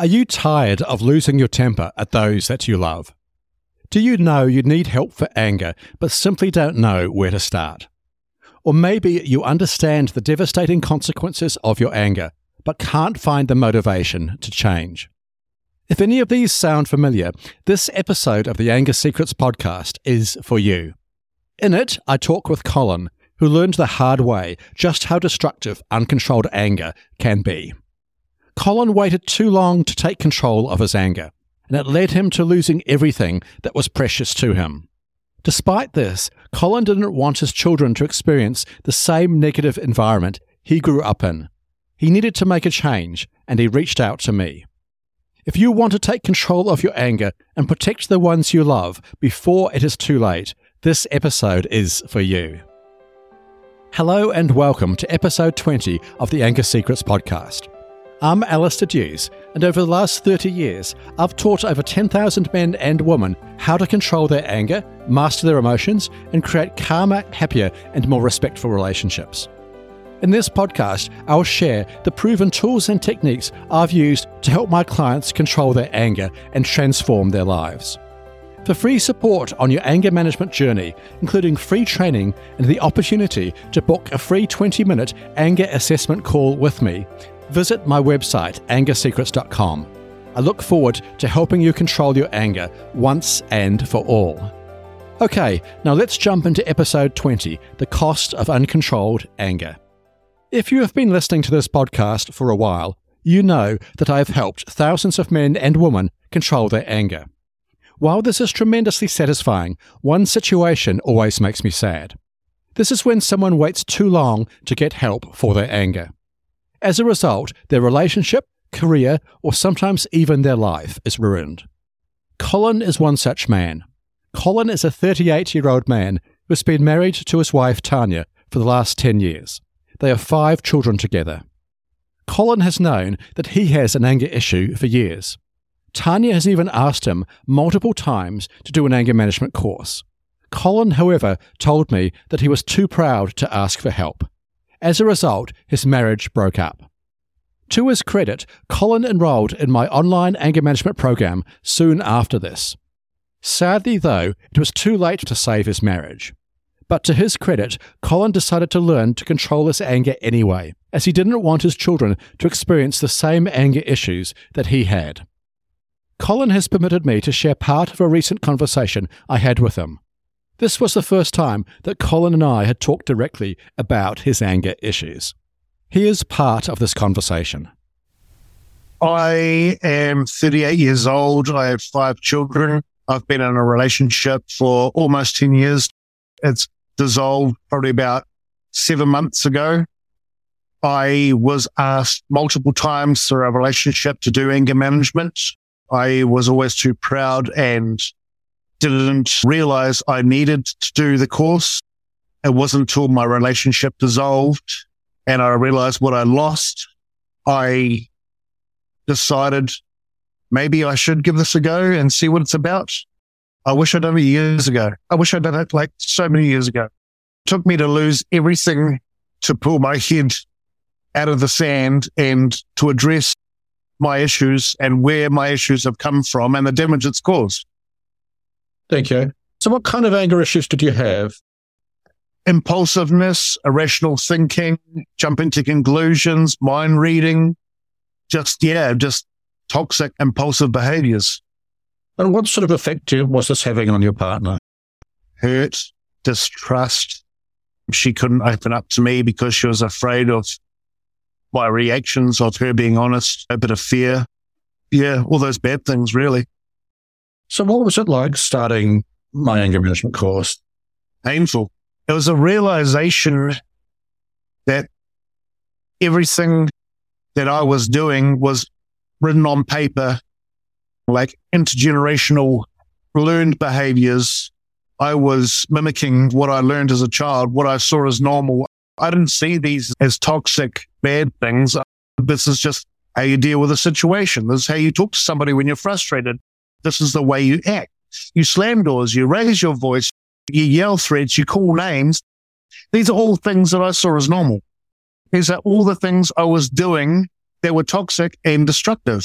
Are you tired of losing your temper at those that you love? Do you know you need help for anger, but simply don't know where to start? Or maybe you understand the devastating consequences of your anger, but can't find the motivation to change. If any of these sound familiar, this episode of the Anger Secrets podcast is for you. In it, I talk with Colin, who learned the hard way just how destructive uncontrolled anger can be. Colin waited too long to take control of his anger, and it led him to losing everything that was precious to him. Despite this, Colin didn't want his children to experience the same negative environment he grew up in. He needed to make a change, and he reached out to me. If you want to take control of your anger and protect the ones you love before it is too late, this episode is for you. Hello, and welcome to episode 20 of the Anger Secrets podcast. I'm Alistair Dews, and over the last 30 years, I've taught over 10,000 men and women how to control their anger, master their emotions, and create calmer, happier, and more respectful relationships. In this podcast, I'll share the proven tools and techniques I've used to help my clients control their anger and transform their lives. For free support on your anger management journey, including free training and the opportunity to book a free 20 minute anger assessment call with me, visit my website, angersecrets.com. I look forward to helping you control your anger once and for all. Okay, now let's jump into episode 20 The Cost of Uncontrolled Anger. If you have been listening to this podcast for a while, you know that I have helped thousands of men and women control their anger. While this is tremendously satisfying, one situation always makes me sad. This is when someone waits too long to get help for their anger. As a result, their relationship, career, or sometimes even their life is ruined. Colin is one such man. Colin is a 38 year old man who has been married to his wife Tanya for the last 10 years. They have five children together. Colin has known that he has an anger issue for years. Tanya has even asked him multiple times to do an anger management course. Colin, however, told me that he was too proud to ask for help. As a result, his marriage broke up. To his credit, Colin enrolled in my online anger management program soon after this. Sadly, though, it was too late to save his marriage. But to his credit, Colin decided to learn to control his anger anyway, as he didn't want his children to experience the same anger issues that he had. Colin has permitted me to share part of a recent conversation I had with him. This was the first time that Colin and I had talked directly about his anger issues. Here's part of this conversation. I am 38 years old. I have five children. I've been in a relationship for almost 10 years. It's dissolved probably about seven months ago. I was asked multiple times through our relationship to do anger management. I was always too proud and didn't realize I needed to do the course. It wasn't until my relationship dissolved and I realized what I lost. I decided maybe I should give this a go and see what it's about. I wish I'd done it years ago. I wish I'd done it like so many years ago. It took me to lose everything to pull my head out of the sand and to address my issues and where my issues have come from and the damage it's caused. Thank you. So, what kind of anger issues did you have? Impulsiveness, irrational thinking, jumping to conclusions, mind reading, just, yeah, just toxic, impulsive behaviors. And what sort of effect was this having on your partner? Hurt, distrust. She couldn't open up to me because she was afraid of my reactions, of her being honest, a bit of fear. Yeah, all those bad things, really. So, what was it like starting my anger management course? Painful. It was a realization that everything that I was doing was written on paper, like intergenerational learned behaviors. I was mimicking what I learned as a child, what I saw as normal. I didn't see these as toxic, bad things. This is just how you deal with a situation. This is how you talk to somebody when you're frustrated. This is the way you act. You slam doors, you raise your voice, you yell threats, you call names. These are all things that I saw as normal. These are all the things I was doing that were toxic and destructive.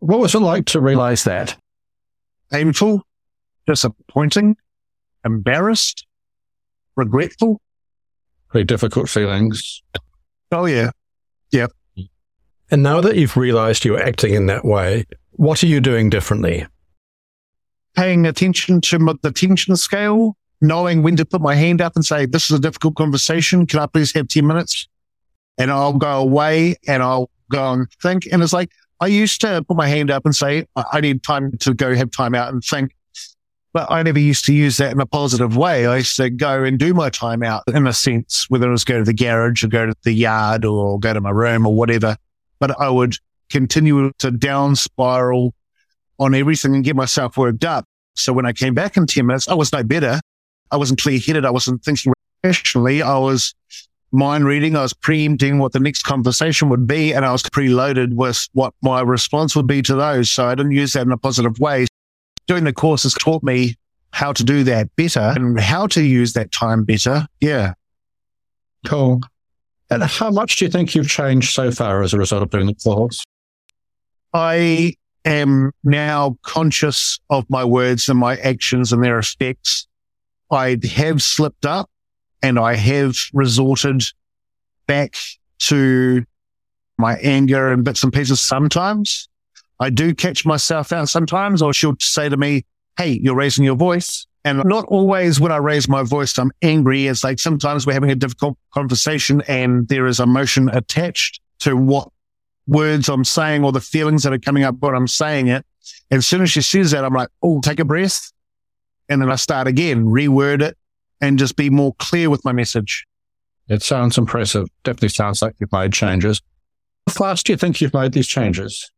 What was it like to realize that? Painful, disappointing, embarrassed, regretful. Pretty difficult feelings. Oh, yeah. yeah. And now that you've realized you're acting in that way, what are you doing differently? Paying attention to the tension scale, knowing when to put my hand up and say, This is a difficult conversation. Can I please have 10 minutes? And I'll go away and I'll go and think. And it's like, I used to put my hand up and say, I need time to go have time out and think. But I never used to use that in a positive way. I used to go and do my time out in a sense, whether it was go to the garage or go to the yard or go to my room or whatever. But I would continue to down spiral on everything and get myself worked up. So when I came back in 10 minutes, I was no better. I wasn't clear headed. I wasn't thinking rationally. I was mind reading. I was preempting what the next conversation would be. And I was preloaded with what my response would be to those. So I didn't use that in a positive way. Doing the course has taught me how to do that better and how to use that time better. Yeah. Cool. And how much do you think you've changed so far as a result of doing the course? I am now conscious of my words and my actions and their effects. I have slipped up and I have resorted back to my anger and bits and pieces sometimes. I do catch myself out sometimes, or she'll say to me, Hey, you're raising your voice. And not always when I raise my voice, I'm angry. It's like sometimes we're having a difficult conversation and there is emotion attached to what words I'm saying or the feelings that are coming up when I'm saying it. And as soon as she says that, I'm like, oh, take a breath. And then I start again, reword it and just be more clear with my message. It sounds impressive. Definitely sounds like you've made changes. How fast do you think you've made these changes?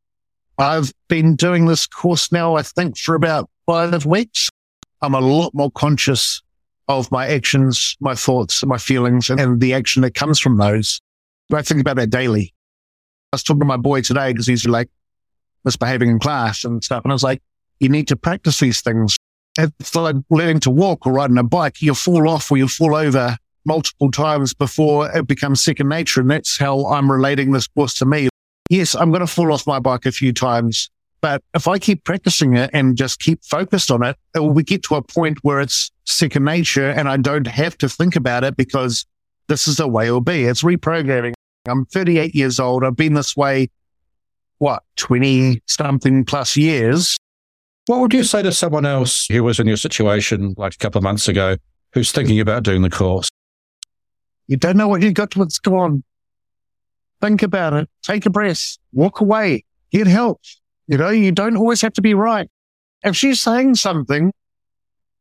I've been doing this course now, I think, for about five weeks. I'm a lot more conscious of my actions, my thoughts, my feelings, and, and the action that comes from those. I think about that daily. I was talking to my boy today because he's like misbehaving in class and stuff. And I was like, you need to practice these things. It's like learning to walk or riding a bike. You'll fall off or you'll fall over multiple times before it becomes second nature. And that's how I'm relating this course to me. Yes, I'm going to fall off my bike a few times, but if I keep practicing it and just keep focused on it, it will get to a point where it's second nature and I don't have to think about it because this is the way it'll be. It's reprogramming. I'm 38 years old. I've been this way, what, 20 something plus years. What would you say to someone else who was in your situation like a couple of months ago who's thinking about doing the course? You don't know what you got what's gone. Think about it. Take a breath. Walk away. Get help. You know, you don't always have to be right. If she's saying something,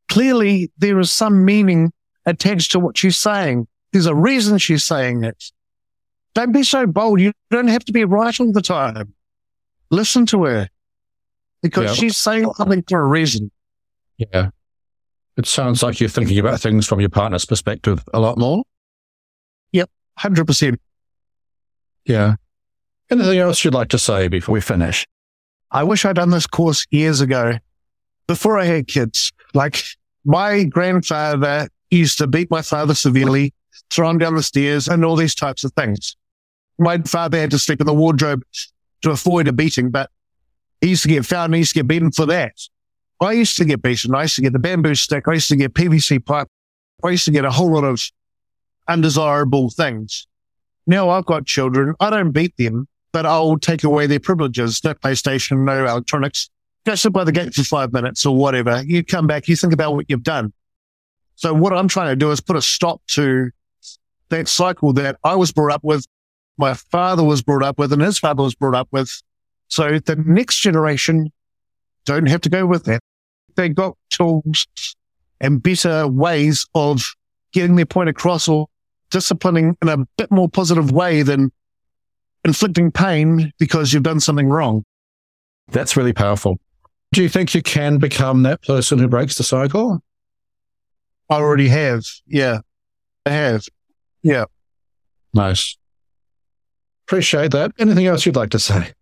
clearly there is some meaning attached to what she's saying. There's a reason she's saying it. Don't be so bold. You don't have to be right all the time. Listen to her because Yeah. she's saying something for a reason. Yeah. It sounds like you're thinking about things from your partner's perspective a lot more. Yep. 100%. Yeah. Anything else you'd like to say before we finish? I wish I'd done this course years ago before I had kids. Like my grandfather used to beat my father severely, throw him down the stairs and all these types of things. My father had to sleep in the wardrobe to avoid a beating, but he used to get found and he used to get beaten for that. I used to get beaten. I used to get the bamboo stick. I used to get PVC pipe. I used to get a whole lot of undesirable things. Now I've got children. I don't beat them but I'll take away their privileges. No PlayStation, no electronics. Go sit by the gate for five minutes or whatever. You come back, you think about what you've done. So what I'm trying to do is put a stop to that cycle that I was brought up with, my father was brought up with, and his father was brought up with. So the next generation don't have to go with that. They got tools and better ways of getting their point across or disciplining in a bit more positive way than inflicting pain because you've done something wrong. That's really powerful. Do you think you can become that person who breaks the cycle? I already have. Yeah, I have. Yeah. Nice. Appreciate that. Anything else you'd like to say?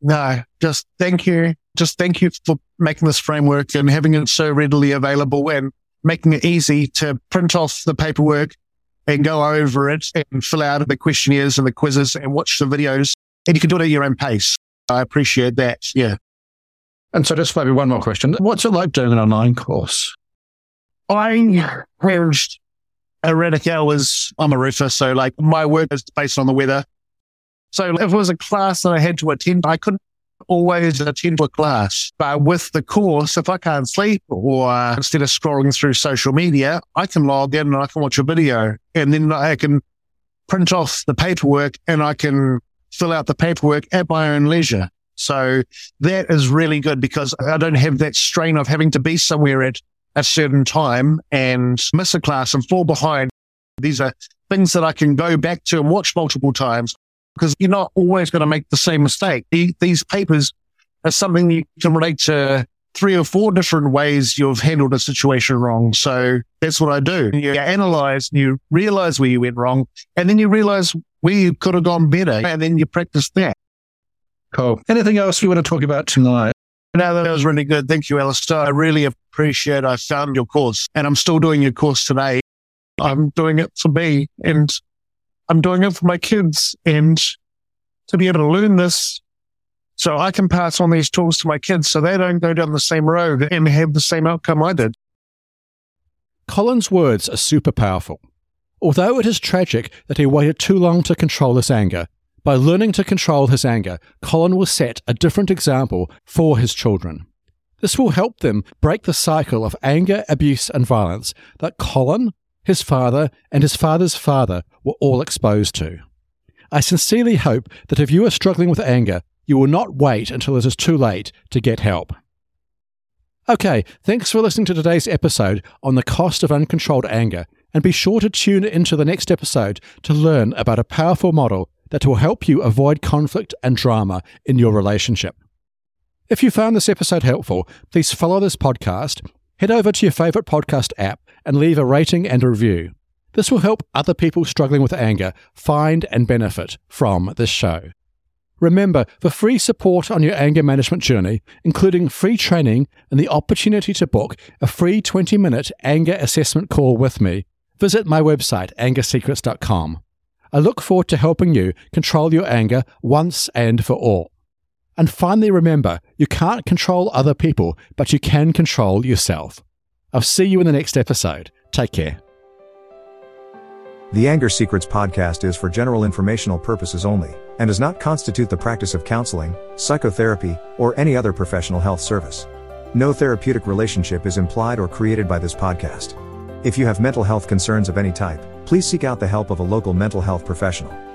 No, just thank you. Just thank you for making this framework and having it so readily available and making it easy to print off the paperwork and go over it and fill out the questionnaires and the quizzes and watch the videos. And you can do it at your own pace. I appreciate that. Yeah. And so just maybe one more question. What's it like doing an online course? I managed erratic hours. I'm a roofer, so like my work is based on the weather. So if it was a class that I had to attend, I couldn't always a class. But with the course, if I can't sleep or instead of scrolling through social media, I can log in and I can watch a video and then I can print off the paperwork and I can fill out the paperwork at my own leisure. So that is really good because I don't have that strain of having to be somewhere at a certain time and miss a class and fall behind. These are things that I can go back to and watch multiple times because you're not always going to make the same mistake. These papers are something you can relate to three or four different ways you've handled a situation wrong. So that's what I do. You analyze, you realize where you went wrong, and then you realize where you could have gone better, and then you practice that. Cool. Anything else we want to talk about tonight? No, that was really good. Thank you, Alistair. I really appreciate I found your course and I'm still doing your course today. I'm doing it for me and I'm doing it for my kids and to be able to learn this so I can pass on these tools to my kids so they don't go down the same road and have the same outcome I did. Colin's words are super powerful. Although it is tragic that he waited too long to control his anger, by learning to control his anger, Colin will set a different example for his children. This will help them break the cycle of anger, abuse, and violence that Colin, his father, and his father's father were all exposed to. I sincerely hope that if you are struggling with anger, you will not wait until it is too late to get help. Okay, thanks for listening to today's episode on the cost of uncontrolled anger, and be sure to tune into the next episode to learn about a powerful model that will help you avoid conflict and drama in your relationship. If you found this episode helpful, please follow this podcast, head over to your favorite podcast app, and leave a rating and a review. This will help other people struggling with anger find and benefit from this show. Remember, for free support on your anger management journey, including free training and the opportunity to book a free 20 minute anger assessment call with me, visit my website, angersecrets.com. I look forward to helping you control your anger once and for all. And finally, remember you can't control other people, but you can control yourself. I'll see you in the next episode. Take care. The Anger Secrets podcast is for general informational purposes only and does not constitute the practice of counseling, psychotherapy, or any other professional health service. No therapeutic relationship is implied or created by this podcast. If you have mental health concerns of any type, please seek out the help of a local mental health professional.